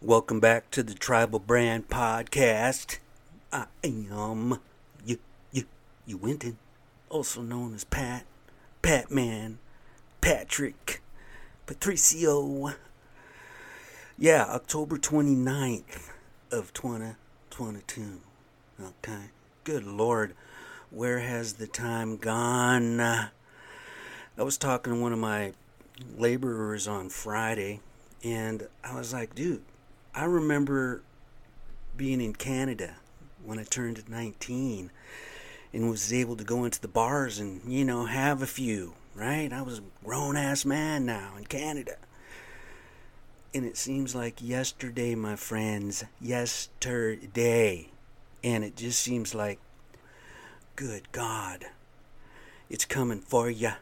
Welcome back to the Tribal Brand Podcast. I am you, you, you Winton, also known as Pat, Pat Man, Patrick, Patricio. Yeah, October 29th of 2022. Okay. Good Lord, where has the time gone? I was talking to one of my laborers on Friday, and I was like, dude, I remember being in Canada when I turned 19 and was able to go into the bars and, you know, have a few, right? I was a grown ass man now in Canada. And it seems like yesterday, my friends, yesterday. And it just seems like, good God, it's coming for ya.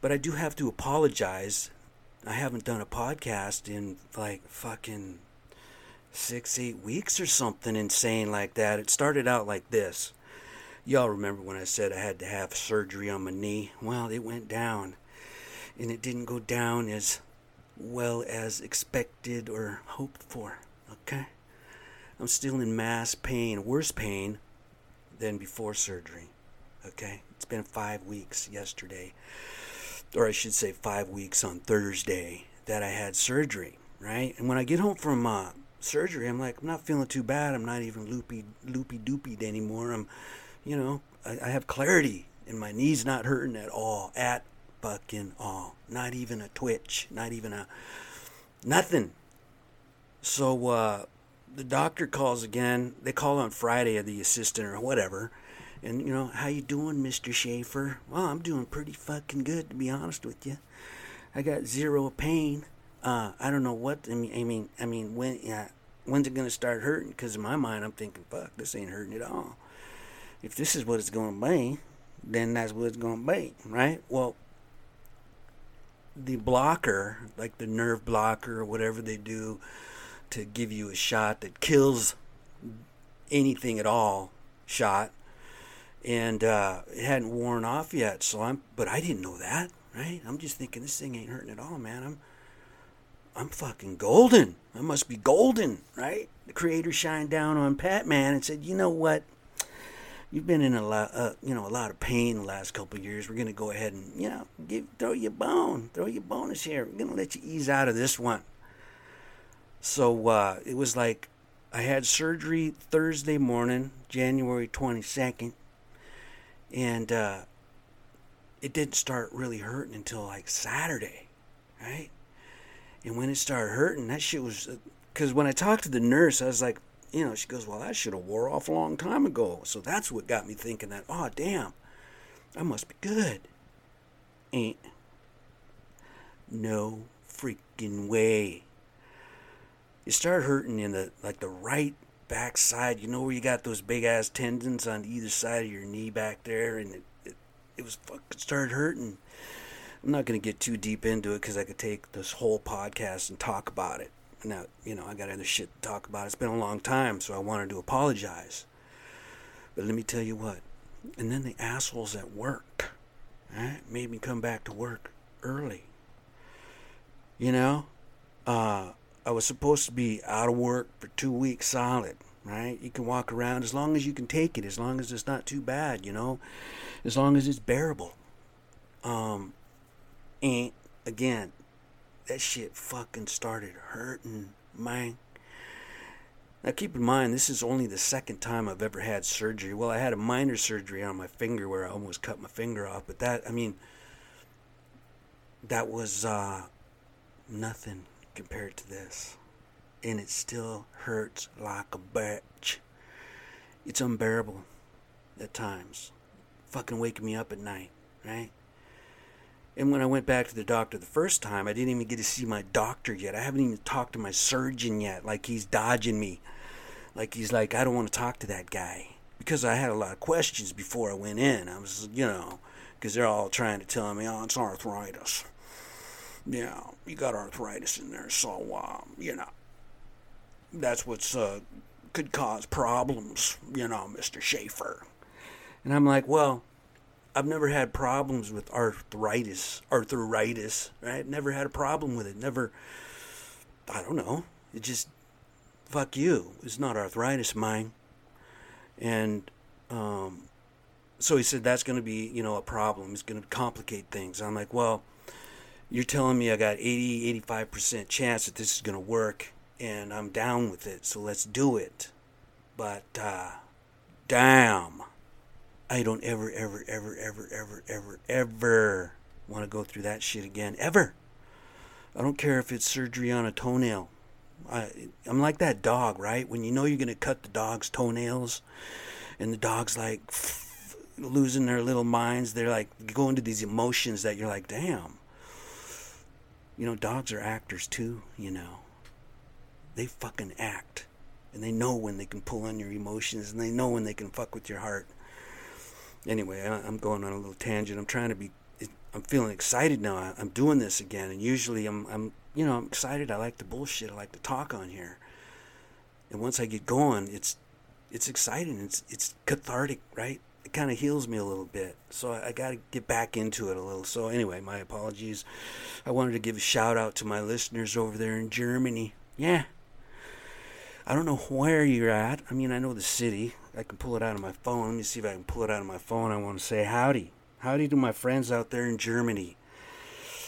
But I do have to apologize. I haven't done a podcast in like fucking six, eight weeks or something insane like that. It started out like this. Y'all remember when I said I had to have surgery on my knee? Well, it went down. And it didn't go down as well as expected or hoped for. Okay? I'm still in mass pain, worse pain than before surgery. Okay? It's been five weeks yesterday, or I should say five weeks on Thursday, that I had surgery, right? And when I get home from uh, surgery, I'm like, I'm not feeling too bad. I'm not even loopy, loopy doopy anymore. I'm, you know, I, I have clarity, and my knee's not hurting at all, at fucking all. Not even a twitch, not even a nothing. So uh, the doctor calls again. They call on Friday, the assistant or whatever. And you know, how you doing, Mister Schaefer? Well, I'm doing pretty fucking good, to be honest with you. I got zero pain. Uh, I don't know what. I mean, I mean, I mean, when, yeah, when's it gonna start hurting? Because in my mind, I'm thinking, fuck, this ain't hurting at all. If this is what it's gonna be, then that's what it's gonna be, right? Well, the blocker, like the nerve blocker or whatever they do to give you a shot that kills anything at all, shot, and uh, it hadn't worn off yet. So I'm, but I didn't know that, right? I'm just thinking this thing ain't hurting at all, man. I'm I'm fucking golden. I must be golden, right? The creator shined down on Pat Man and said, "You know what? You've been in a lot, uh, you know, a lot of pain the last couple years. We're gonna go ahead and, you know, give throw you a bone, throw you a bonus here. We're gonna let you ease out of this one." So uh, it was like I had surgery Thursday morning, January twenty second, and uh, it didn't start really hurting until like Saturday, right? And when it started hurting, that shit was uh, because when I talked to the nurse, I was like, you know, she goes, well, that should have wore off a long time ago. So that's what got me thinking that, oh, damn, I must be good. Ain't no freaking way. It started hurting in the like the right backside. You know where you got those big ass tendons on either side of your knee back there, and it it, it was fucking started hurting. I'm not going to get too deep into it because I could take this whole podcast and talk about it. Now, you know, I got other shit to talk about. It's been a long time, so I wanted to apologize. But let me tell you what. And then the assholes at work right, made me come back to work early. You know, uh, I was supposed to be out of work for two weeks solid, right? You can walk around as long as you can take it, as long as it's not too bad, you know, as long as it's bearable. Um, and again, that shit fucking started hurting, man. Now keep in mind, this is only the second time I've ever had surgery. Well, I had a minor surgery on my finger where I almost cut my finger off, but that, I mean, that was uh, nothing compared to this. And it still hurts like a bitch. It's unbearable at times. Fucking waking me up at night, right? And when I went back to the doctor the first time, I didn't even get to see my doctor yet. I haven't even talked to my surgeon yet. Like he's dodging me. Like he's like, I don't want to talk to that guy. Because I had a lot of questions before I went in. I was, you know, because they're all trying to tell me, oh, it's arthritis. Yeah, you got arthritis in there. So, uh, you know, that's what's uh, could cause problems, you know, Mr. Schaefer. And I'm like, well, I've never had problems with arthritis, arthritis, right? Never had a problem with it. Never, I don't know. It just, fuck you. It's not arthritis, mine. And um, so he said that's going to be, you know, a problem. It's going to complicate things. I'm like, well, you're telling me I got 80, 85% chance that this is going to work, and I'm down with it, so let's do it. But, uh, damn. I don't ever, ever, ever, ever, ever, ever, ever want to go through that shit again. Ever. I don't care if it's surgery on a toenail. I, I'm like that dog, right? When you know you're going to cut the dog's toenails, and the dog's like f- losing their little minds, they're like going to these emotions that you're like, damn. You know, dogs are actors too, you know. They fucking act. And they know when they can pull on your emotions, and they know when they can fuck with your heart anyway, I, am going on a little tangent. I'm trying to be. I'm feeling excited now. I'm doing this again, and usually I'm, I'm, you know, I'm excited. I like the bullshit. I like to talk on here. And once I get going, it's, it's exciting. It's, it's cathartic, right? It kind of heals me a little bit. So I, I got to get back into it a little. So anyway, my apologies. I wanted to give a shout out to my listeners over there in Germany. Yeah, I don't know where you're at. I mean, I know the city. I can pull it out of my phone. Let me see if I can pull it out of my phone. I want to say howdy. Howdy to my friends out there in Germany.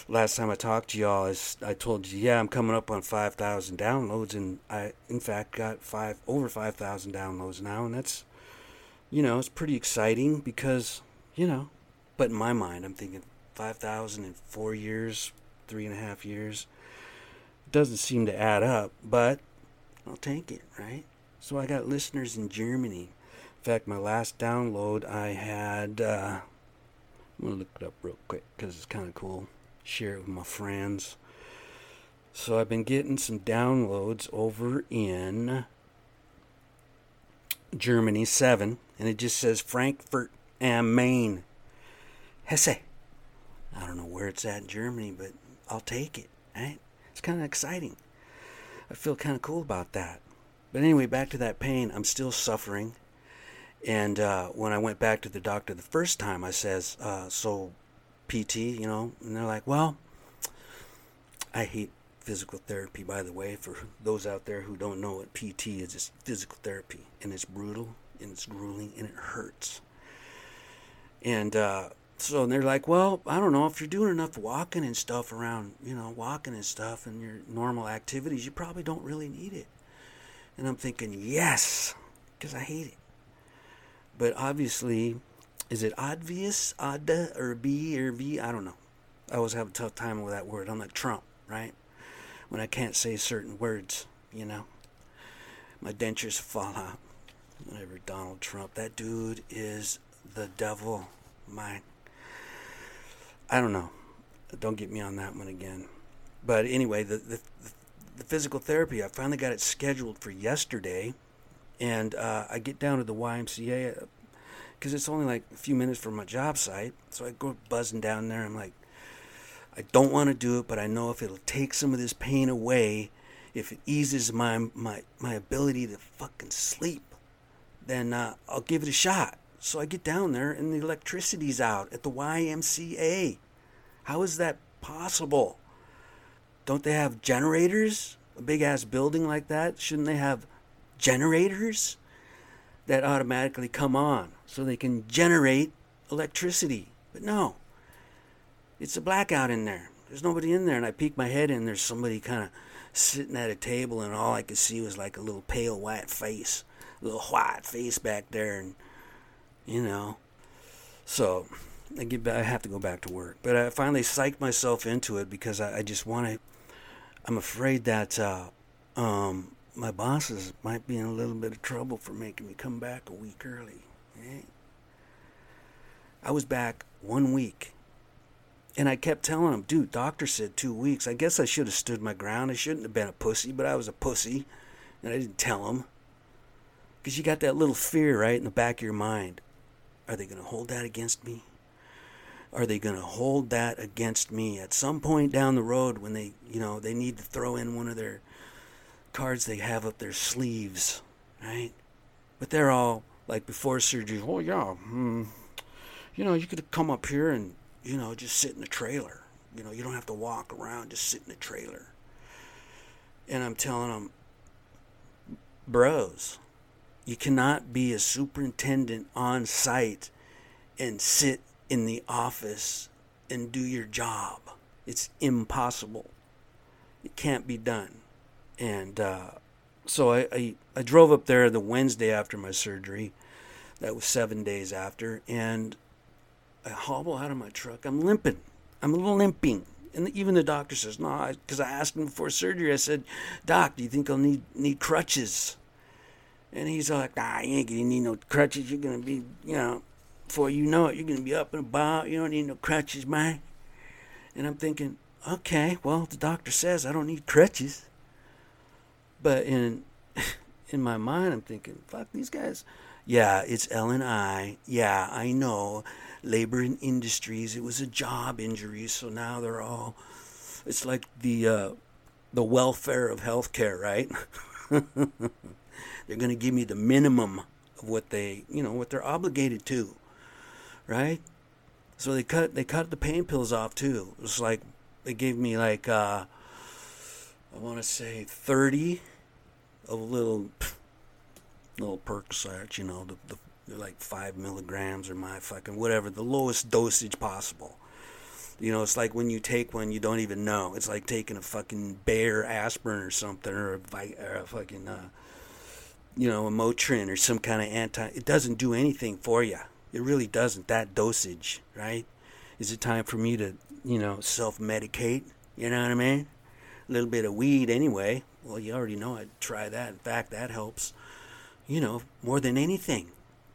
Last time I talked to y'all, I, I told you, yeah, I'm coming up on 5,000 downloads, and I, in fact, got five over 5,000 downloads now, and that's, you know, it's pretty exciting because, you know, but in my mind, I'm thinking 5,000 in four years, three and a half years. Doesn't seem to add up, but I'll take it, right? So I got listeners in Germany. In fact, my last download, I had. Uh, I'm gonna look it up real quick because it's kind of cool. Share it with my friends. So I've been getting some downloads over in Germany, seven, and it just says Frankfurt am Main. Hesse. I don't know where it's at in Germany, but I'll take it, right? It's kind of exciting. I feel kind of cool about that. But anyway, back to that pain. I'm still suffering. And uh, when I went back to the doctor the first time, I says, uh, "So, PT, you know?" And they're like, "Well, I hate physical therapy. By the way, for those out there who don't know what PT is, it's physical therapy, and it's brutal, and it's grueling, and it hurts." And uh, so they're like, well, I don't know if you're doing enough walking and stuff around, you know, walking and stuff and your normal activities, you probably don't really need it. And I'm thinking, yes, because I hate it. But obviously, is it obvious, odd, or B or V? I don't know. I always have a tough time with that word. I'm like Trump, right? When I can't say certain words, you know, my dentures fall out. Whatever, Donald Trump. That dude is the devil. My I don't know. Don't get me on that one again. But anyway, the, the, the physical therapy, I finally got it scheduled for yesterday. And uh, I get down to the YMCA because uh, it's only like a few minutes from my job site. So I go buzzing down there. I'm like, I don't want to do it, but I know if it'll take some of this pain away, if it eases my my my ability to fucking sleep, then uh, I'll give it a shot. So I get down there and the electricity's out at the YMCA. How is that possible? Don't they have generators? A big ass building like that? Shouldn't they have generators that automatically come on so they can generate electricity? But no. It's a blackout in there. There's nobody in there. And I peek my head in, there's somebody kind of sitting at a table, and all I could see was like a little pale white face, a little white face back there. And you know. So I get back, I have to go back to work, but I finally psyched myself into it because I, I just want to. I'm afraid that uh, um, my bosses might be in a little bit of trouble for making me come back a week early. Right? I was back one week. And I kept telling him, dude, doctor said two weeks. I guess I should have stood my ground. I shouldn't have been a pussy, but I was a pussy. And I didn't tell him. Because you got that little fear, right, in the back of your mind. Are they going to hold that against me? Are they going to hold that against me at some point down the road when they, you know, they need to throw in one of their cards they have up their sleeves, right? But they're all like before surgery. Oh yeah, hmm, you know, you could come up here and you know just sit in the trailer. You know, you don't have to walk around. Just sit in the trailer. And I'm telling them, bros, you cannot be a superintendent on site and sit in the office and do your job. It's impossible. It can't be done. And uh, so I, I, I drove up there the Wednesday after my surgery. That was seven days after. And I hobble out of my truck. I'm limping. I'm a little limping. And even the doctor says, no, because I asked him before surgery, I said, Doc, do you think I'll need, need crutches? And he's like, nah, you ain't gonna need no crutches. You're gonna be, you know, before you know it, you're gonna be up and about. You don't need no crutches, man. And I'm thinking, okay, well, the doctor says I don't need crutches. But in in my mind, I'm thinking, fuck these guys. Yeah, it's L and I. Yeah, I know. Labor and industries. It was a job injury, so now they're all. It's like the uh, the welfare of healthcare, right? They're going to give me the minimum of what they, you know, what they're obligated to, right? So they cut they cut the pain pills off too. It was like they gave me like uh, I want to say thirty of little little Percocets, you know, the, the like five milligrams or my fucking whatever, the lowest dosage possible. You know, it's like when you take one, you don't even know. It's like taking a fucking Bayer aspirin or something, or a, or a fucking uh, you know, a Motrin or some kind of anti. It doesn't do anything for you. It really doesn't. That dosage, right? Is it time for me to, you know, self medicate? You know what I mean? A little bit of weed anyway. Well, you already know I'd try that. In fact, that helps, you know, more than anything,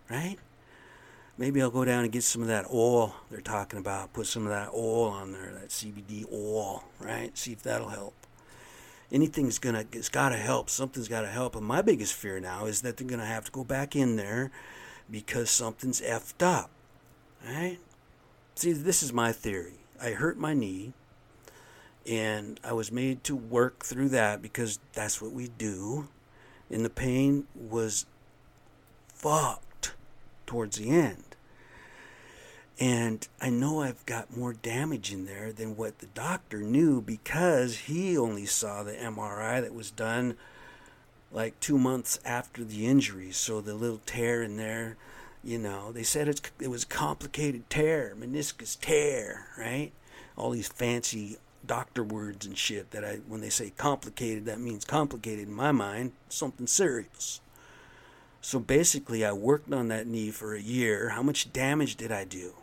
right? Maybe I'll go down and get some of that oil they're talking about. Put some of that oil on there, that CBD oil, right? See if that'll help anything's gonna it's gotta help something's gotta help and my biggest fear now is that they're gonna have to go back in there because something's effed up right? See this is my theory. I hurt my knee and i was made to work through that because that's what we do and the pain was fucked towards the end. And I know I've got more damage in there than what the doctor knew because he only saw the MRI that was done like two months after the injury. So the little tear in there, you know, they said it's, it was complicated tear, meniscus tear, right? All these fancy doctor words and shit that I, when they say complicated, that means complicated in my mind, something serious. So basically, I worked on that knee for a year. How much damage did I do?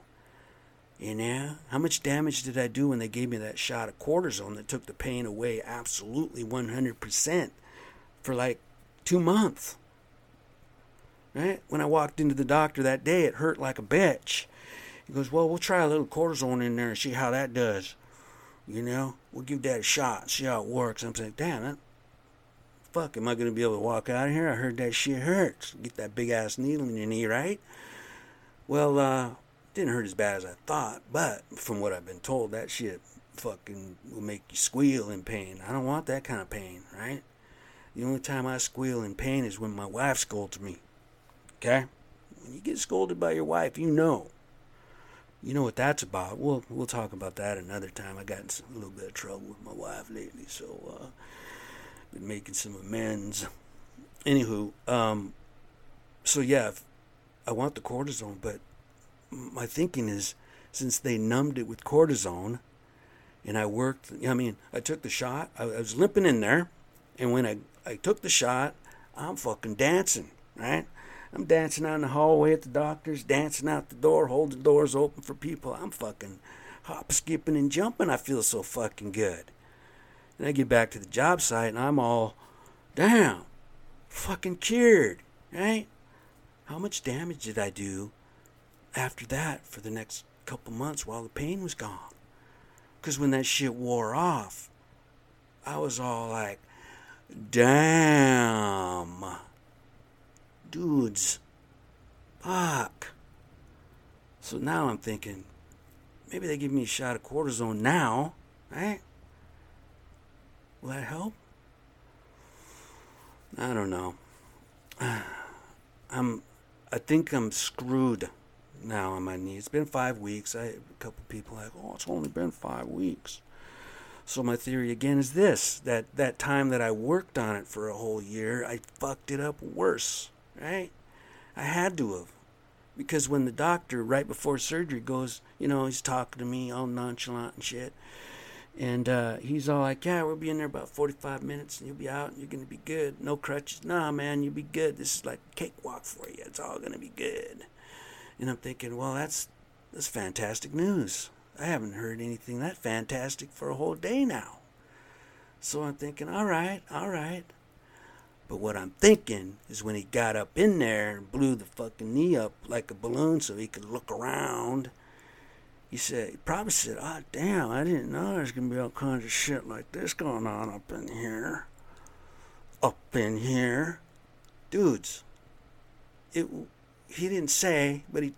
You know, how much damage did I do when they gave me that shot of cortisone that took the pain away absolutely 100% for like two months? Right? When I walked into the doctor that day, it hurt like a bitch. He goes, Well, we'll try a little cortisone in there and see how that does. You know, we'll give that a shot, see how it works. I'm saying, Damn, it. fuck, am I going to be able to walk out of here? I heard that shit hurts. Get that big ass needle in your knee, right? Well, uh, didn't hurt as bad as I thought, but from what I've been told, that shit fucking will make you squeal in pain. I don't want that kind of pain, right? The only time I squeal in pain is when my wife scolds me. Okay? When you get scolded by your wife, you know. You know what that's about. We'll we'll talk about that another time. I got in a little bit of trouble with my wife lately, so uh, been making some amends. Anywho, um, so yeah, I want the cortisone, but my thinking is since they numbed it with cortisone and I worked, I mean, I took the shot, I, I was limping in there, and when I, I took the shot, I'm fucking dancing, right? I'm dancing out in the hallway at the doctor's, dancing out the door, holding doors open for people. I'm fucking hop, skipping, and jumping. I feel so fucking good. And I get back to the job site and I'm all, damn, fucking cured, right? How much damage did I do after that for the next couple months while the pain was gone. Because when that shit wore off, I was all like, damn. Dudes, fuck. So now I'm thinking, maybe they give me a shot of cortisone now, right? Will that help? I don't know. I'm I think I'm screwed now on my knee. It's been five weeks. I a couple people like, oh, it's only been five weeks. So my theory again is this: that that time that I worked on it for a whole year, I fucked it up worse, right? I had to have, because when the doctor right before surgery goes, you know, he's talking to me all nonchalant and shit, and uh, he's all like, "Yeah, we'll be in there about 45 minutes, and you'll be out, and you're gonna be good. No crutches. Nah, man, you'll be good. This is like a cakewalk for you. It's all gonna be good." And I'm thinking, well, that's that's fantastic news. I haven't heard anything that fantastic for a whole day now. So I'm thinking, all right, all right. But what I'm thinking is when he got up in there and blew the fucking knee up like a balloon so he could look around, he said, he probably said, oh, damn, I didn't know there's going to be all kinds of shit like this going on up in here. Up in here. Dudes, it, he didn't say, but he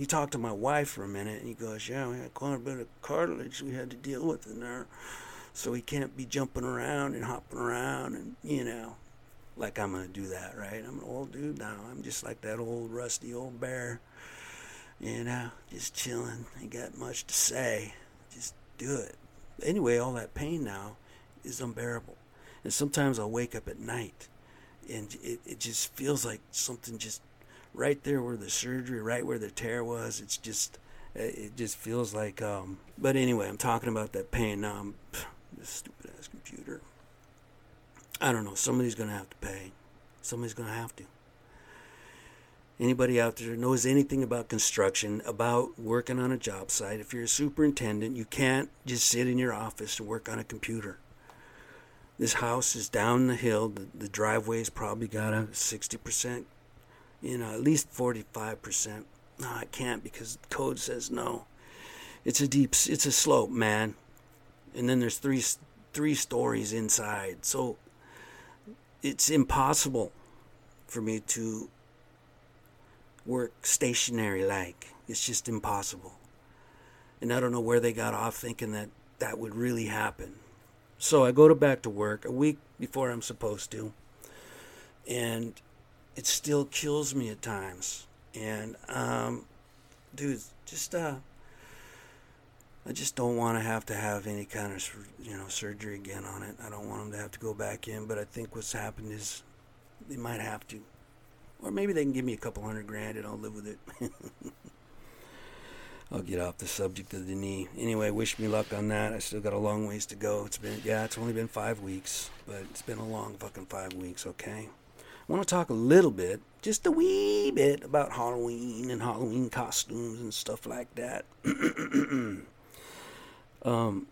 he talked to my wife for a minute and he goes, Yeah, we had quite a bit of cartilage we had to deal with in there. So he can't be jumping around and hopping around and, you know, like I'm going to do that, right? I'm an old dude now. I'm just like that old rusty old bear, you know, just chilling. Ain't got much to say. Just do it. Anyway, all that pain now is unbearable. And sometimes I'll wake up at night and it, it just feels like something just right there where the surgery, right where the tear was. It's just, it just feels like. Um, but anyway, I'm talking about that pain now. I'm this stupid ass computer. I don't know. Somebody's gonna have to pay. Somebody's gonna have to. Anybody out there knows anything about construction, about working on a job site, if you're a superintendent, you can't just sit in your office and work on a computer. This house is down the hill. The, the driveway's probably got a 60% you know, at least 45%. No, I can't because code says no. It's a deep, it's a slope, man. And then there's three, three stories inside. So it's impossible for me to work stationary like. It's just impossible. And I don't know where they got off thinking that that would really happen. So I go to back to work a week before I'm supposed to. And it still kills me at times. And, um, dude, just, uh, I just don't want to have to have any kind of, you know, surgery again on it. I don't want them to have to go back in, but I think what's happened is they might have to. Or maybe they can give me a couple hundred grand and I'll live with it. I'll get off the subject of the knee. Anyway, wish me luck on that. I still got a long ways to go. It's been, yeah, it's only been five weeks, but it's been a long fucking five weeks, okay? Want to talk a little bit, just a wee bit, about Halloween and Halloween costumes and stuff like that. um,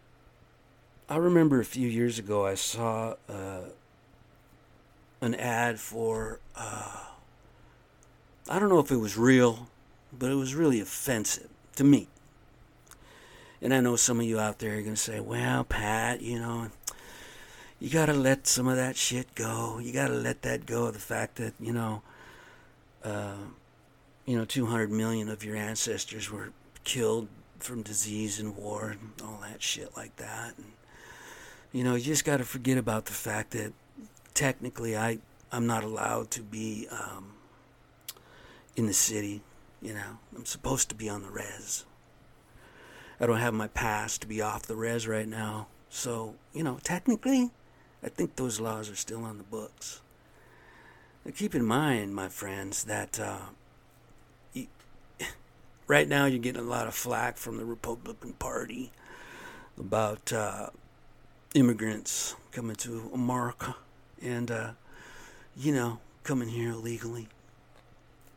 I remember a few years ago I saw uh, an ad for, uh, I don't know if it was real, but it was really offensive to me. And I know some of you out there are going to say, well, Pat, you know, you got to let some of that shit go. You got to let that go. The fact that you know, uh, you know, 200 million of your ancestors were killed from disease and war and all that shit like that. And you know, you just got to forget about the fact that technically I I'm not allowed to be um, in the city. You know, I'm supposed to be on the res. I don't have my pass to be off the res right now. So, you know, technically, I think those laws are still on the books. Now keep in mind, my friends, that uh, you, right now you're getting a lot of flack from the Republican Party about uh, immigrants coming to America and, uh, you know, coming here illegally.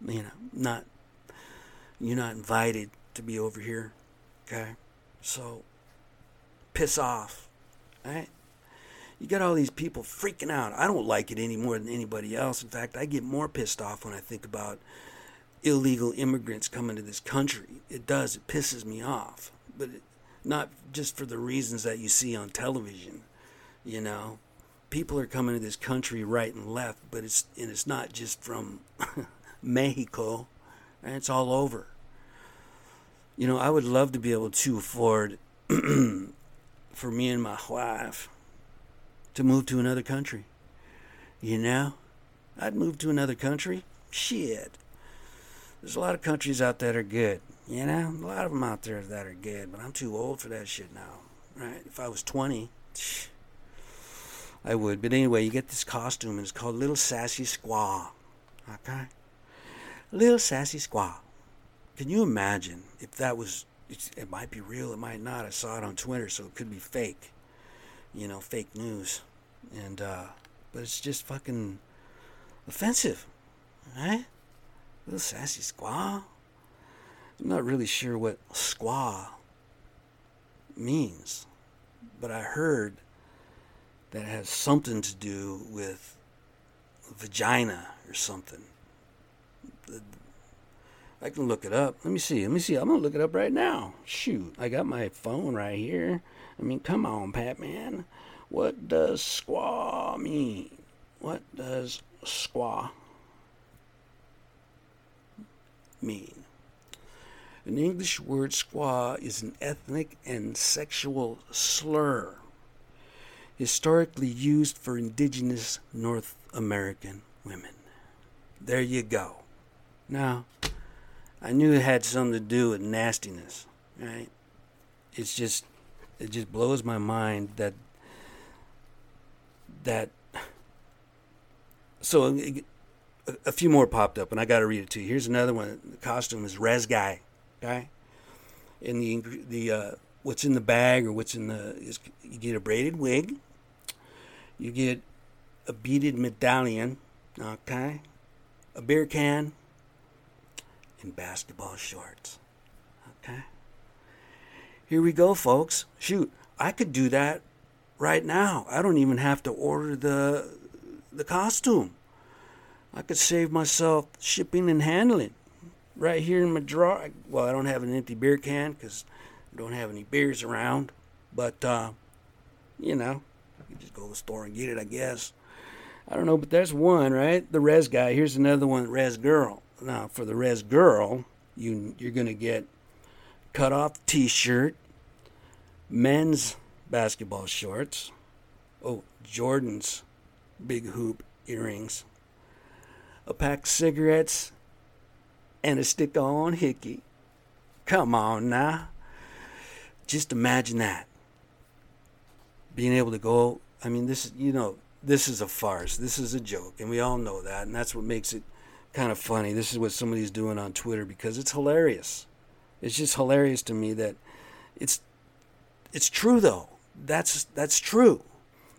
You know, not you're not invited to be over here. Okay, so piss off, right? You got all these people freaking out. I don't like it any more than anybody else. In fact, I get more pissed off when I think about illegal immigrants coming to this country. It does. It pisses me off. But it, not just for the reasons that you see on television. You know, people are coming to this country right and left, but it's and it's not just from Mexico. Right? It's all over. You know, I would love to be able to afford for me and my wife to move to another country. You know, I'd move to another country. Shit. There's a lot of countries out there that are good. You know, a lot of them out there that are good, but I'm too old for that shit now. right? If I was 20, I would. But anyway, you get this costume, and it's called Little Sassy Squaw. Okay? Little Sassy Squaw. Can you imagine if that was, it might be real, it might not. I saw it on Twitter, so it could be fake. You know, fake news. And, uh, but it's just fucking offensive, right? Little Sassy Squaw. I'm not really sure what squaw means, but I heard that has something to do with vagina or something. I can look it up. Let me see. Let me see. I'm gonna look it up right now. Shoot, I got my phone right here. I mean, come on, Pat man. What does squaw mean? What does squaw mean? An English word squaw is an ethnic and sexual slur historically used for indigenous North American women. There you go. Now, I knew it had something to do with nastiness, right? It's just it just blows my mind that that so a, a few more popped up and I got to read it to you. Here's another one. The costume is res guy, okay? In the the uh, what's in the bag or what's in the is you get a braided wig, you get a beaded medallion, okay, a beer can, and basketball shorts. Here we go, folks. Shoot, I could do that right now. I don't even have to order the the costume. I could save myself shipping and handling right here in my drawer. Well, I don't have an empty beer can because I don't have any beers around, but uh, you know, you just go to the store and get it, I guess. I don't know, but that's one, right? The res guy. Here's another one, res girl. Now, for the res girl, you you're gonna get cut off T-shirt, men's basketball shorts, oh Jordan's big hoop earrings, a pack of cigarettes, and a stick-on hickey. Come on now. Just imagine that. Being able to go, I mean, this, is you know, this is a farce. This is a joke, and we all know that, and that's what makes it kind of funny. This is what somebody's doing on Twitter because it's hilarious. It's just hilarious to me that it's it's true though. That's that's true.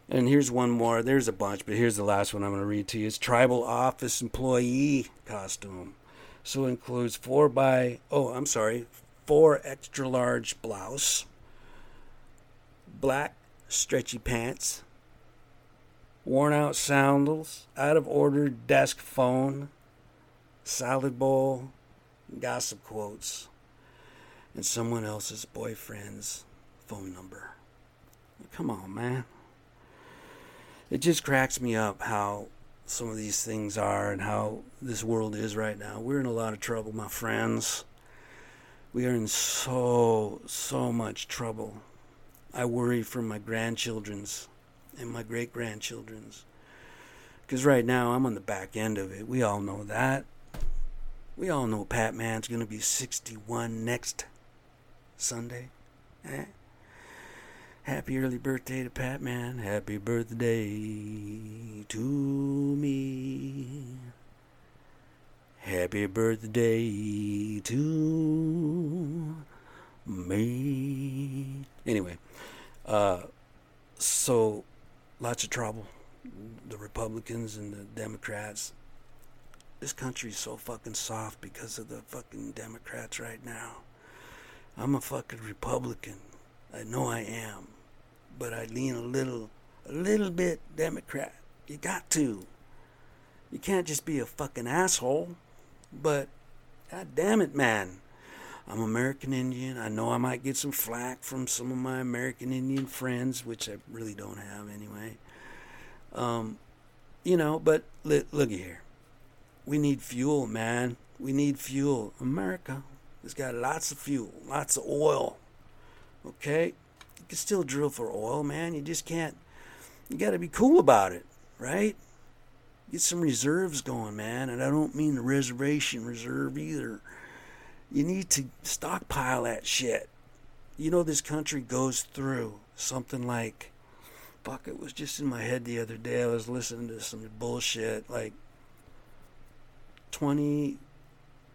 And here's one more. There's a bunch, but here's the last one I'm going to read to you. It's tribal office employee costume. So it includes four by oh, I'm sorry, four extra large blouse, black stretchy pants, worn out sandals, out of order desk phone, salad bowl, gossip quotes, and someone else's boyfriend's phone number. Come on, man. It just cracks me up how some of these things are and how this world is right now. We're in a lot of trouble, my friends. We are in so, so much trouble. I worry for my grandchildren's and my great grandchildren's. Because right now I'm on the back end of it. We all know that. We all know Pat Man's going to be 61 next Sunday. Eh? Happy early birthday to Pat Man. Happy birthday to me. Happy birthday to me. Anyway, uh, so lots of trouble. The Republicans and the Democrats. This country's so fucking soft because of the fucking Democrats right now. I'm a fucking Republican. I know I am. But I lean a little, a little bit Democrat. You got to. You can't just be a fucking asshole. But, god damn it, man. I'm American Indian. I know I might get some flack from some of my American Indian friends, which I really don't have anyway. Um, you know, but li- look here. We need fuel, man. We need fuel. America has got lots of fuel, lots of oil. Okay? You can still drill for oil, man. You just can't. You got to be cool about it, right? Get some reserves going, man. And I don't mean the reservation reserve either. You need to stockpile that shit. You know, this country goes through something like, fuck, it was just in my head the other day. I was listening to some bullshit like 20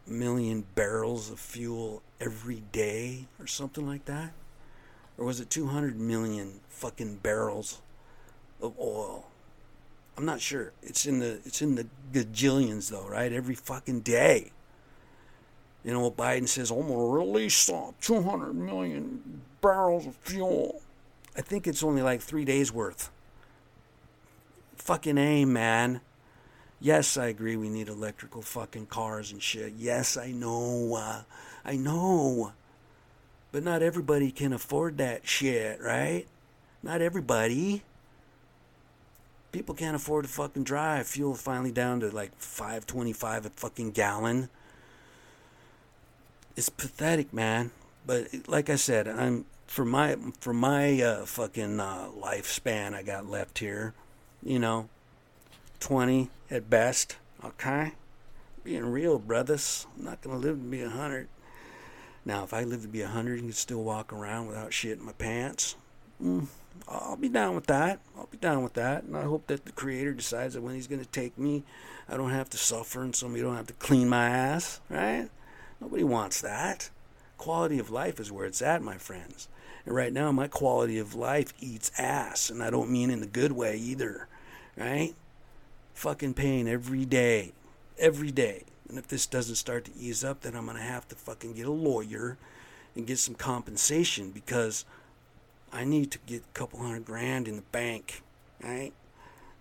million barrels of fuel every day or something like that. Or was it 200 million fucking barrels of oil? I'm not sure. It's in the it's in the gajillions though, right? Every fucking day. You know, what Biden says, I'm going to release uh, 200 million barrels of fuel. I think it's only like three days worth. Fucking A, man. Yes, I agree we need electrical fucking cars and shit. Yes, I know. Uh, I know. But not everybody can afford that shit, right? Not everybody. People can't afford to fucking drive. Fuel finally down to like 525 a fucking gallon it's pathetic, man. But like I said, I'm for my for my uh, fucking uh, lifespan I got left here, you know, twenty at best. Okay, being real, brothers. I'm not gonna live to be a hundred. Now, if I live to be a hundred and can still walk around without shit in my pants, mm, I'll be down with that. I'll be down with that. And I hope that the Creator decides that when He's going to take me, I don't have to suffer and somebody don't have to clean my ass, right? Nobody wants that. Quality of life is where it's at, my friends. And right now, my quality of life eats ass. And I don't mean in the good way either, right? Fucking pain every day. Every day. And if this doesn't start to ease up, then I'm going to have to fucking get a lawyer and get some compensation because I need to get a couple hundred grand in the bank, right?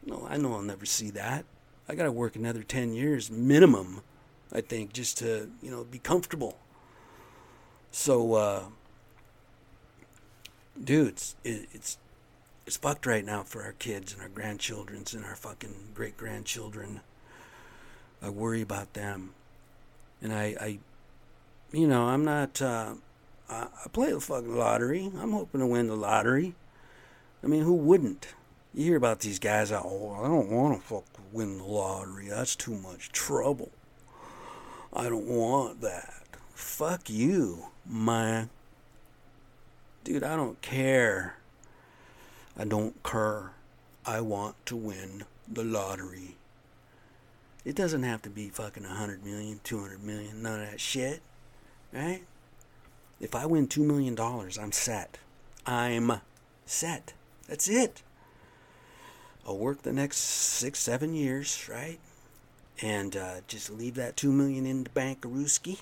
No, I know I'll never see that. I got to work another 10 years minimum I think, just to you know be comfortable. So, uh, dudes, it, it's it's fucked right now for our kids and our grandchildrens and our fucking great grandchildren. I worry about them, and I, I you know, I'm not. Uh, I, I play the fucking lottery. I'm hoping to win the lottery. I mean, who wouldn't? You hear about these guys out. Oh, I don't want to fuck win the lottery. That's too much trouble. I don't want that. Fuck you, man. Dude, I don't care. I don't care. I want to win the lottery. It doesn't have to be fucking 100 million, 200 million, none of that shit. Right? If I win $2 million, I'm set. I'm set. That's it. I'll work the next six, seven years, right? and uh, just leave that two million in the bank, Aruski.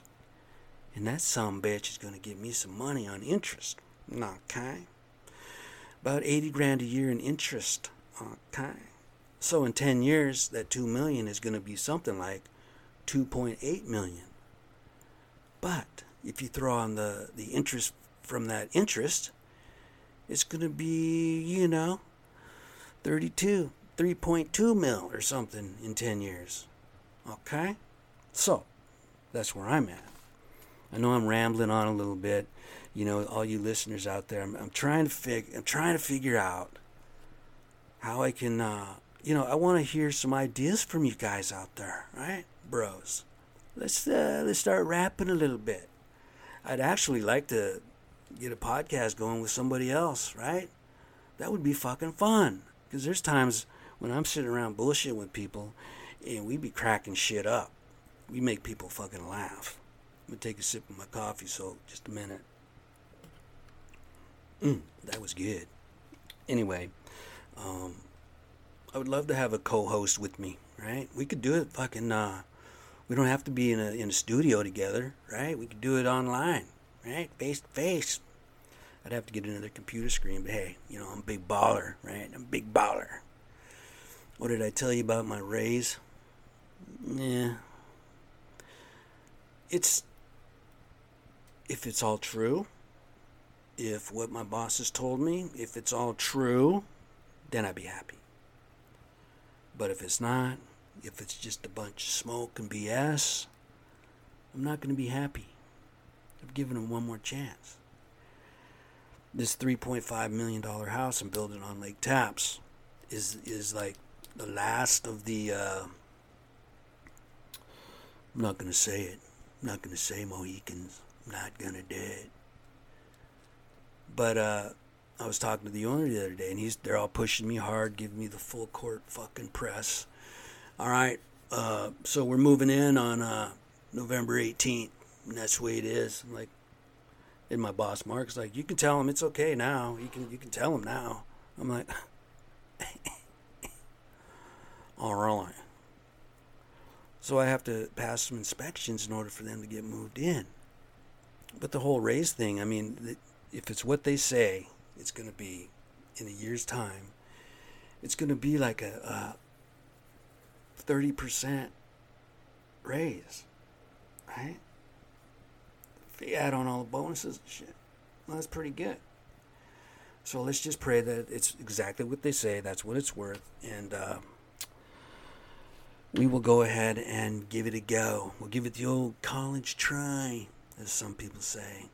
and that some bitch is gonna give me some money on interest. Okay, about eighty grand a year in interest. Okay, so in ten years, that two million is gonna be something like two point eight million. But if you throw on the the interest from that interest, it's gonna be you know thirty two. 3.2 mil or something in 10 years. Okay? So, that's where I'm at. I know I'm rambling on a little bit. You know, all you listeners out there, I'm, I'm trying to fig- I'm trying to figure out how I can uh, you know, I want to hear some ideas from you guys out there, right? Bros. Let's uh, let's start rapping a little bit. I'd actually like to get a podcast going with somebody else, right? That would be fucking fun. Because there's times when I'm sitting around bullshit with people and we be cracking shit up. We make people fucking laugh. I'm gonna take a sip of my coffee, so just a minute. Mm, that was good. Anyway, um, I would love to have a co-host with me. Right? We could do it fucking. Uh, we don't have to be in a in a studio together, right? We could do it online, right? Face to face. I'd have to get another computer screen, but hey, you know I'm a big baller, right? I'm a big baller. What did I tell you about my raise? Yeah. It's if it's all true, if what my boss has told me, if it's all true, then I'd be happy. But if it's not, if it's just a bunch of smoke and BS, I'm not going to be happy. I've given him one more chance. This $3.5 million house I'm building on Lake Tapps is, is like the last of the. Uh, I'm not going to say it. I'm not going to say Mohicans. I'm not going to do it. But uh, I was talking to the owner the other day, and he's they're all pushing me hard, giving me the full court fucking press. All right, uh, so we're moving in on uh, November 18th, and that's the way it is. I'm like, and my boss Mark's like, you can tell him it's okay now. You can you can tell him now. I'm like, all right. So I have to pass some inspections in order for them to get moved in. But the whole raise thing, I mean, if it's what they say, it's going to be in a year's time. It's going to be like a, a 30% raise, right? If you add on all the bonuses and shit, well, that's pretty good. So let's just pray that it's exactly what they say. That's what it's worth, and uh, we will go ahead and give it a go. We'll give it the old college try, as some people say.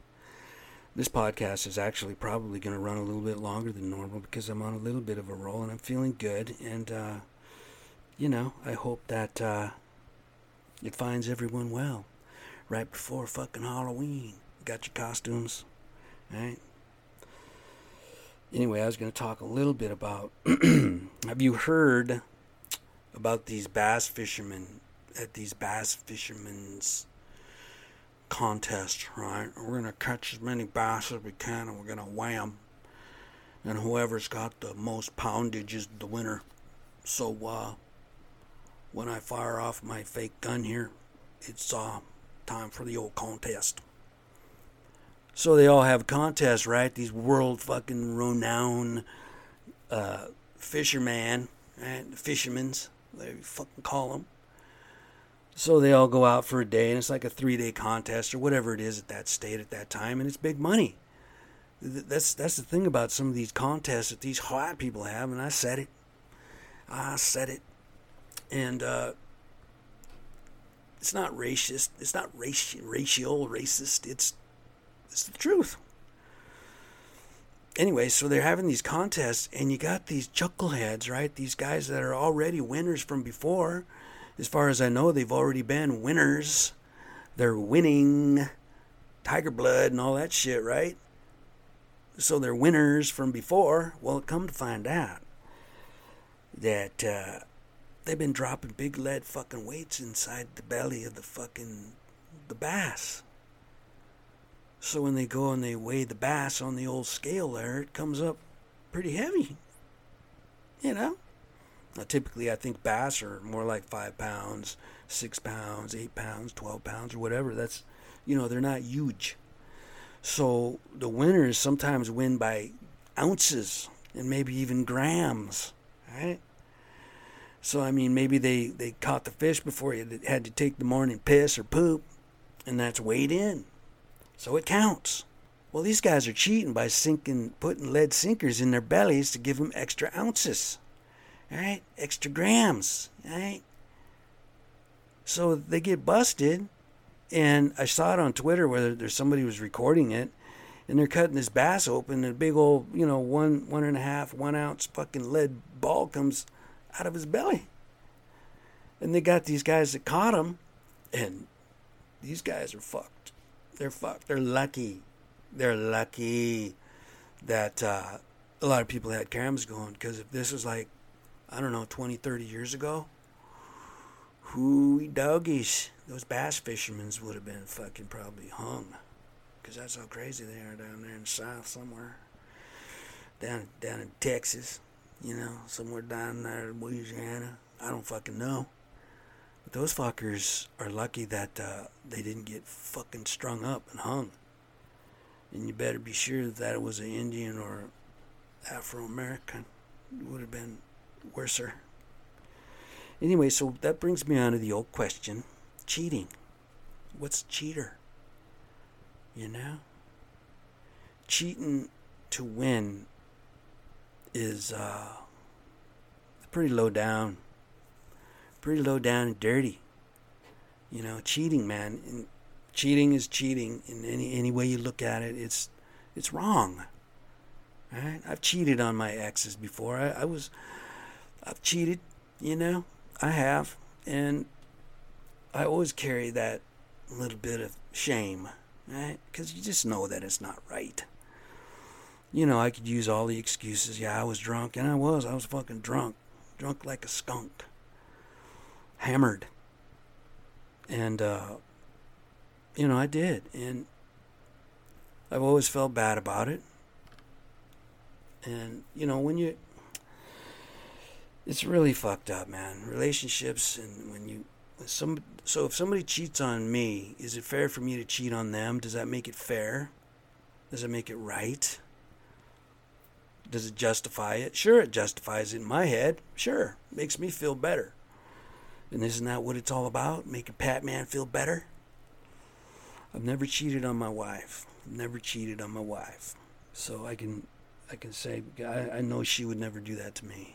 This podcast is actually probably going to run a little bit longer than normal because I'm on a little bit of a roll and I'm feeling good. And, uh, you know, I hope that uh, it finds everyone well right before fucking Halloween. got your costumes, right? Anyway, I was going to talk a little bit about. have you heard about these bass fishermen at these bass fishermen's contests, right? We're going to catch as many bass as we can and we're going to them. And whoever's got the most poundage is the winner. So, uh, when I fire off my fake gun here, it's uh, time for the old contest. So they all have contests, right? These world fucking renowned uh, fishermen, right? Fishermen's, they fucking call them. So they all go out for a day, and it's like a three-day contest or whatever it is at that state at that time, and it's big money. That's that's the thing about some of these contests that these hot people have, and I said it. I said it, and uh, it's not racist. It's not raci- racial, racist. It's it's the truth. Anyway, so they're having these contests, and you got these chuckleheads, right? These guys that are already winners from before. As far as I know, they've already been winners. They're winning tiger blood and all that shit, right? So they're winners from before. Well, come to find out that uh, they've been dropping big lead fucking weights inside the belly of the fucking the bass. So when they go and they weigh the bass on the old scale there, it comes up pretty heavy. You know? Typically, I think bass are more like five pounds, six pounds, eight pounds, 12 pounds, or whatever. That's, you know, they're not huge. So the winners sometimes win by ounces and maybe even grams, right? So I mean, maybe they they caught the fish before you had to take the morning piss or poop, and that's weighed in, so it counts. Well, these guys are cheating by sinking, putting lead sinkers in their bellies to give them extra ounces, all right, extra grams, all right. So they get busted, and I saw it on Twitter where there's somebody was recording it, and they're cutting this bass open, and a big old, you know, one one and a half, one ounce fucking lead ball comes out of his belly. And they got these guys that caught him, and these guys are fucked. They're fucked. They're lucky. They're lucky that uh, a lot of people had cameras going because if this was like, I don't know, 20, 30 years ago, hooey doggies, those bass fishermen would have been fucking probably hung because that's how crazy they are down there in the south somewhere. Down, down in Texas you know, somewhere down there in Louisiana. I don't fucking know. But those fuckers are lucky that uh, they didn't get fucking strung up and hung. And you better be sure that it was an Indian or Afro American. Would have been worser. Anyway, so that brings me on to the old question cheating. What's cheater? You know? Cheating to win is uh, pretty low down, pretty low down and dirty. You know, cheating, man. And cheating is cheating in any any way you look at it. It's it's wrong. Right? I've cheated on my exes before. I, I was, I've cheated. You know, I have, and I always carry that little bit of shame, right? Because you just know that it's not right. you know, I could use all the excuses. Yeah, I was drunk, and I was. I was fucking drunk. Drunk like a skunk. Hammered. And, uh, you know, I did. And I've always felt bad about it. And, you know, when you. It's really fucked up, man. Relationships, and when you. Some, so if somebody cheats on me, is it fair for me to cheat on them? Does that make it fair? Does it make it right? Does it justify it? Sure, it justifies it in my head. Sure, makes me feel better. And isn't that what it's all about? Making Pat Man feel better? I've never cheated on my wife. I've never cheated on my wife. So I can I can say I, I know she would never do that to me.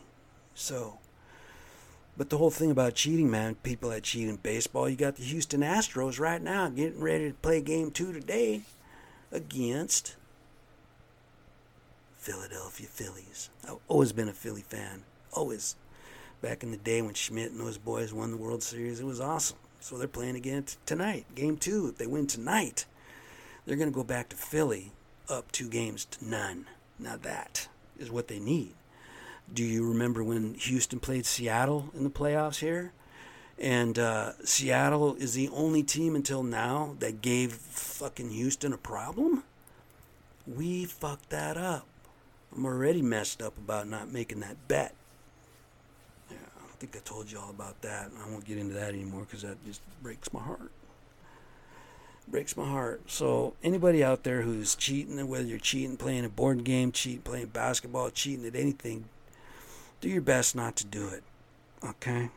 So but the whole thing about cheating, man, people that cheat in baseball, you got the Houston Astros right now getting ready to play game two today against Philadelphia Phillies. I've always been a Philly fan. Always. Back in the day when Schmidt and those boys won the World Series, it was awesome. So they're playing again t- tonight. Game two. If they win tonight, they're going to go back to Philly up two games to none. Now that is what they need. Do you remember when Houston played Seattle in the playoffs here? And uh, Seattle is the only team until now that gave fucking Houston a problem. We fucked that up. I'm already messed up about not making that bet. Yeah, I think I told you all about that. I won't get into that anymore because that just breaks my heart. Breaks my heart. So anybody out there who's cheating, whether you're cheating playing a board game, cheating playing basketball, cheating at anything, do your best not to do it. Okay?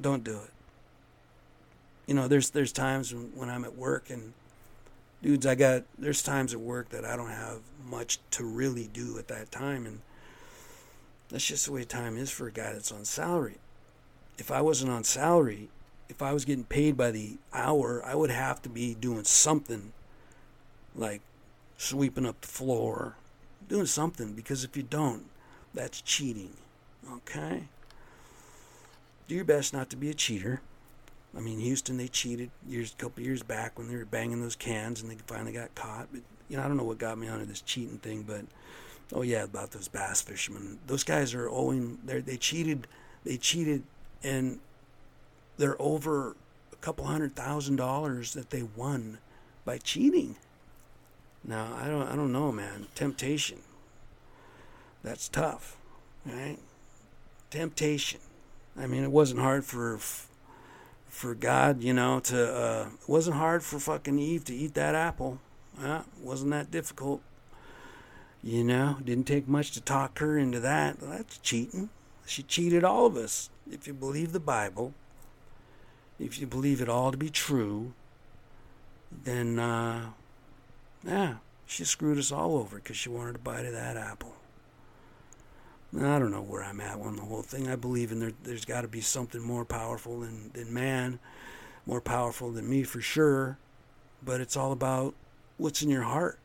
Don't do it. You know, there's there's times when, I'm at work and dudes, I got there's times at work that I don't have much to really do at that time, and that's just the way time is for a guy that's on salary. If I wasn't on salary, if I was getting paid by the hour, I would have to be doing something like sweeping up the floor, doing something, because if you don't, that's cheating. Okay? Do your best not to be a cheater. I mean, Houston, they cheated years, a couple years back when they were banging those cans and they finally got caught. But, you know, I don't know what got me onto this cheating thing, but, oh, yeah, about those bass fishermen. Those guys are owing, they cheated, they cheated, and they're over a couple hundred thousand dollars that they won by cheating. Now, I don't, I don't know, man. Temptation. That's tough, right? Temptation. I mean, it wasn't hard for for God, you know, to uh, it wasn't hard for fucking Eve to eat that apple. Uh, wasn't that difficult. You know, didn't take much to talk her into that. That's cheating. She cheated all of us. If you believe the Bible, if you believe it all to be true, then, uh, yeah, she screwed us all over because she wanted a bite of that apple. I don't know where I'm at on the whole thing. I believe in there. There's got to be something more powerful than than man, more powerful than me for sure. But it's all about what's in your heart.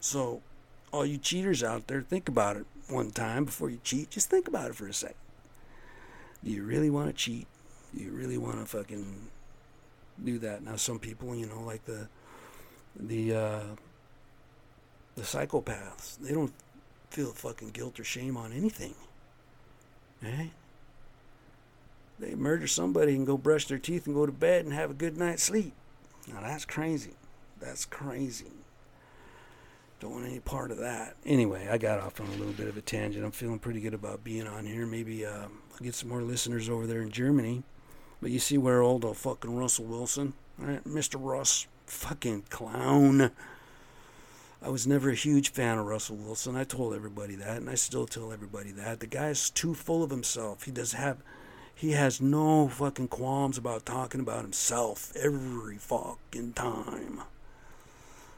So, all you cheaters out there, think about it one time before you cheat. Just think about it for a second. Do you really want to cheat? Do you really want to fucking do that? Now, some people, you know, like the the uh, the psychopaths, they don't feel fucking guilt or shame on anything. Eh? They murder somebody and go brush their teeth and go to bed and have a good night's sleep. Now that's crazy. That's crazy. Don't want any part of that. Anyway, I got off on a little bit of a tangent. I'm feeling pretty good about being on here. Maybe uh, I'll get some more listeners over there in Germany. But you see where old uh, fucking Russell Wilson, right? Mr. Russ, fucking clown. I was never a huge fan of Russell Wilson. I told everybody that, and I still tell everybody that. The guy's too full of himself. He does have, he has no fucking qualms about talking about himself every fucking time.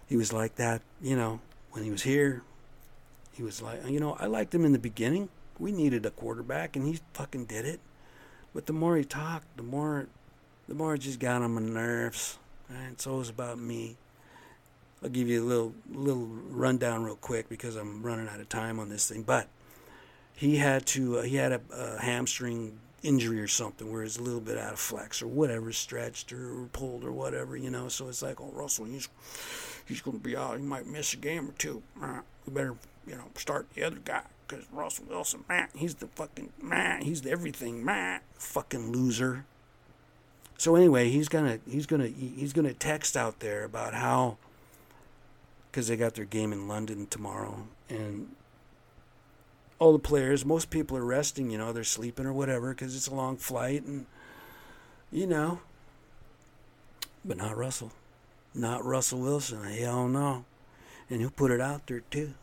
He was like that, you know, when he was here. He was like, you know, I liked him in the beginning. We needed a quarterback, and he fucking did it. But the more he talked, the more, the more it just got on my nerves. And so it was about me. I'll give you a little little rundown real quick because I'm running out of time on this thing. But he had to uh, he had a, a hamstring injury or something where it's a little bit out of flex or whatever, stretched or pulled or whatever, you know. So it's like, oh, Russell, he's he's going to be out. He might miss a game or two. We better, you know, start the other guy because Russell Wilson, man, he's the fucking man. He's the everything, man. Fucking loser. So anyway, he's gonna he's gonna he's gonna text out there about how because they got their game in London tomorrow and all the players, most people are resting, you know, they're sleeping or whatever because it's a long flight and, you know, but not Russell. Not Russell Wilson. Hell no. And he'll put it out there too.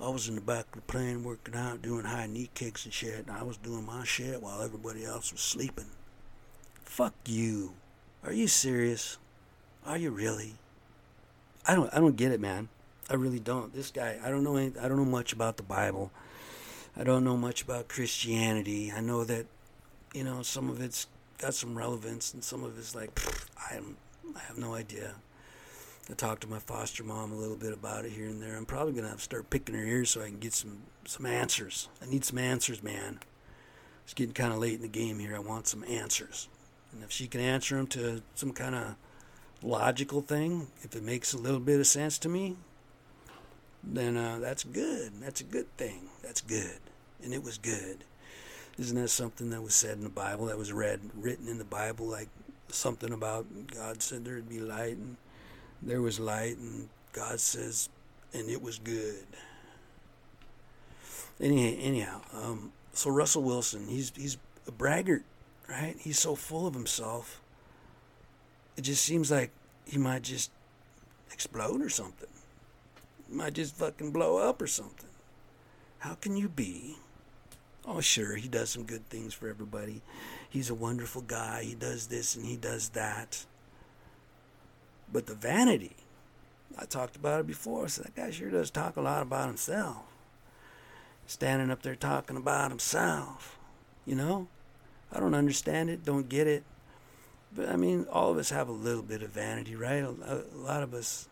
I was in the back of the plane working out, doing high knee kicks and shit, and I was doing my shit while everybody else was sleeping. Fuck you. Are you serious? Are you really? I don't I don't get it, man. I really don't. This guy, I don't know any, I don't know much about the Bible. I don't know much about Christianity. I know that, you know, some of it's got some relevance, and some of it's like, I, I have no idea. I talked to my foster mom a little bit about it here and there. I'm probably gonna have to start picking her ears so I can get some some answers. I need some answers, man. It's getting kind of late in the game here. I want some answers, and if she can answer them to some kind of logical thing, if it makes a little bit of sense to me, then uh, that's good. That's a good thing. That's good. And it was good. Isn't that something that was said in the Bible, that was read, written in the Bible, like something about God said there'd be light, and there was light, and God says, and it was good. Anyhow, anyhow um, so Russell Wilson, he's he's a braggart, right? He's so full of himself. It just seems like he might just explode or something might just fucking blow up or something. How can you be? Oh, sure, he does some good things for everybody. He's a wonderful guy. He does this and he does that. But the vanity, I talked about it before. So that guy sure does talk a lot about himself. Standing up there talking about himself. You know? I don't understand it, don't get it. But I mean, all of us have a little bit of vanity, right? A, a lot of us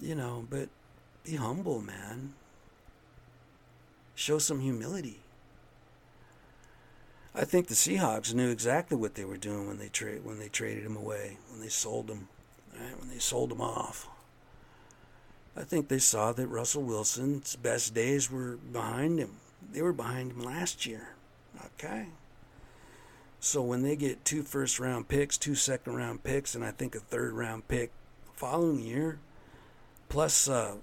you know, but be humble, man. Show some humility. I think the Seahawks knew exactly what they were doing when they tra- when they traded him away, when they sold him, right? When they sold him off. I think they saw that Russell Wilson's best days were behind him. They were behind him last year. Okay. So when they get two first round picks, two second round picks, and I think a third round pick following year, plus, uh,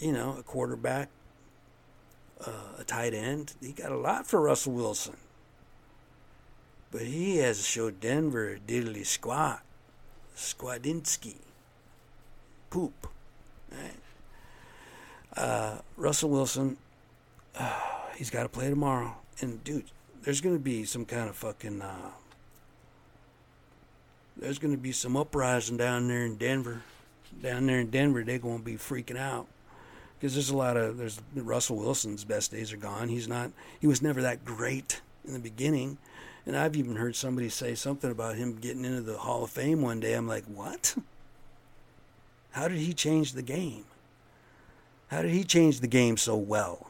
you know, a quarterback, uh, a tight end. He got a lot for Russell Wilson. But he has showed Denver diddly squat, squadinsky, poop. Right? Uh, Russell Wilson, he's got to play tomorrow. And dude, there's going to be some kind of fucking. Uh, there's going to be some uprising down there in Denver down there in Denver, they're going to be freaking out because there's a lot of there's Russell Wilson's best days are gone. He's not he was never that great in the beginning, and I've even heard somebody say something about him getting into the Hall of Fame one day. I'm like, what? How did he change the game? How did he change the game so well?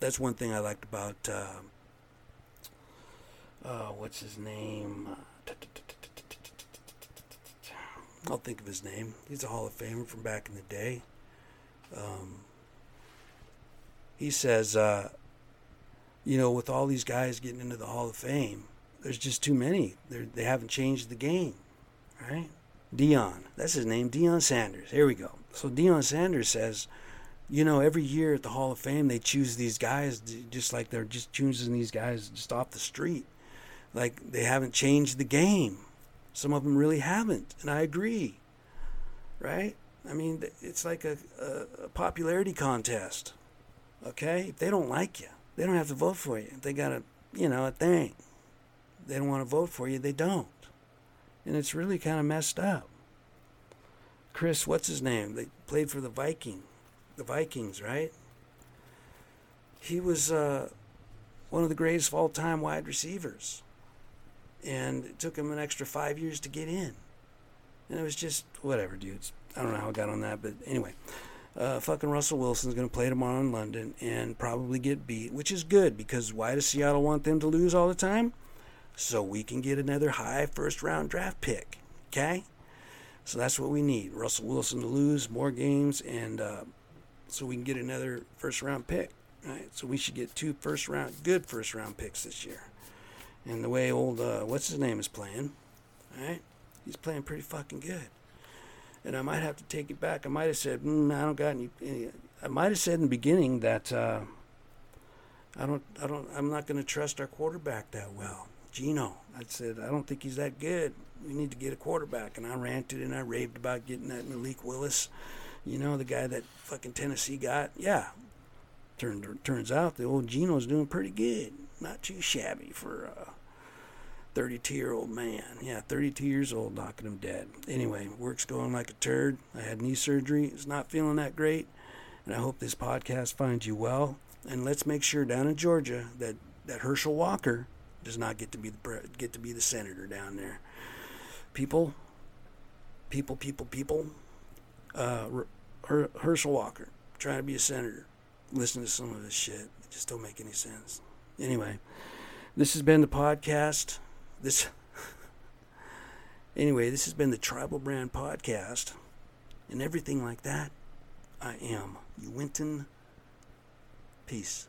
That's one thing I liked about uh, uh, what's his name. I'll think of his name. He's a Hall of Famer from back in the day. Um, he says, uh, you know, with all these guys getting into the Hall of Fame, there's just too many. They're, they haven't changed the game, right? Deion, that's his name, Deion Sanders. Here we go. So Deion Sanders says, you know, every year at the Hall of Fame, they choose these guys just like they're just choosing these guys just off the street. Like they haven't changed the game. Some of them really haven't, and I agree. Right? I mean, it's like a, a, a popularity contest. Okay? If they don't like you, they don't have to vote for you. If they got a, you know, a thing, they don't want to vote for you, they don't. And it's really kind of messed up. Chris, what's his name? They played for the Viking, the Vikings, right? He was uh, one of the greatest of all time wide receivers and it took him an extra five years to get in. And it was just whatever, dudes. I don't know how I got on that, but anyway, uh, fucking Russell Wilson's going to play tomorrow in London and probably get beat, which is good because why does Seattle want them to lose all the time? So we can get another high first round draft pick. Okay? So that's what we need. Russell Wilson to lose more games and uh, so we can get another first round pick. Right? So we should get two first round, good first round picks this year. And the way old, uh, what's his name is playing, right? He's playing pretty fucking good and I might have to take it back. I might have said, mm, I don't got any, any. I might have said in the beginning that uh, I don't, I don't, I'm not going to trust our quarterback that well. Geno, I said, I don't think he's that good. We need to get a quarterback, and I ranted and I raved about getting that Malik Willis. You know, the guy that fucking Tennessee got. Yeah, turned turns out the old Geno's doing pretty good. Not too shabby for. a 32 year old man. Yeah, 32 years old, knocking him dead. Anyway, work's going like a turd. I had knee surgery. It's not feeling that great. And I hope this podcast finds you well. And let's make sure down in Georgia that, that Herschel Walker does not get to be the get to be the senator down there. People, people, people, people. Uh, Her, Herschel Walker trying to be a senator. Listen to some of this shit. It just don't make any sense. Anyway, this has been the podcast. This. anyway, this has been the Tribal Brand Podcast and everything like that. I am Uinton. Peace.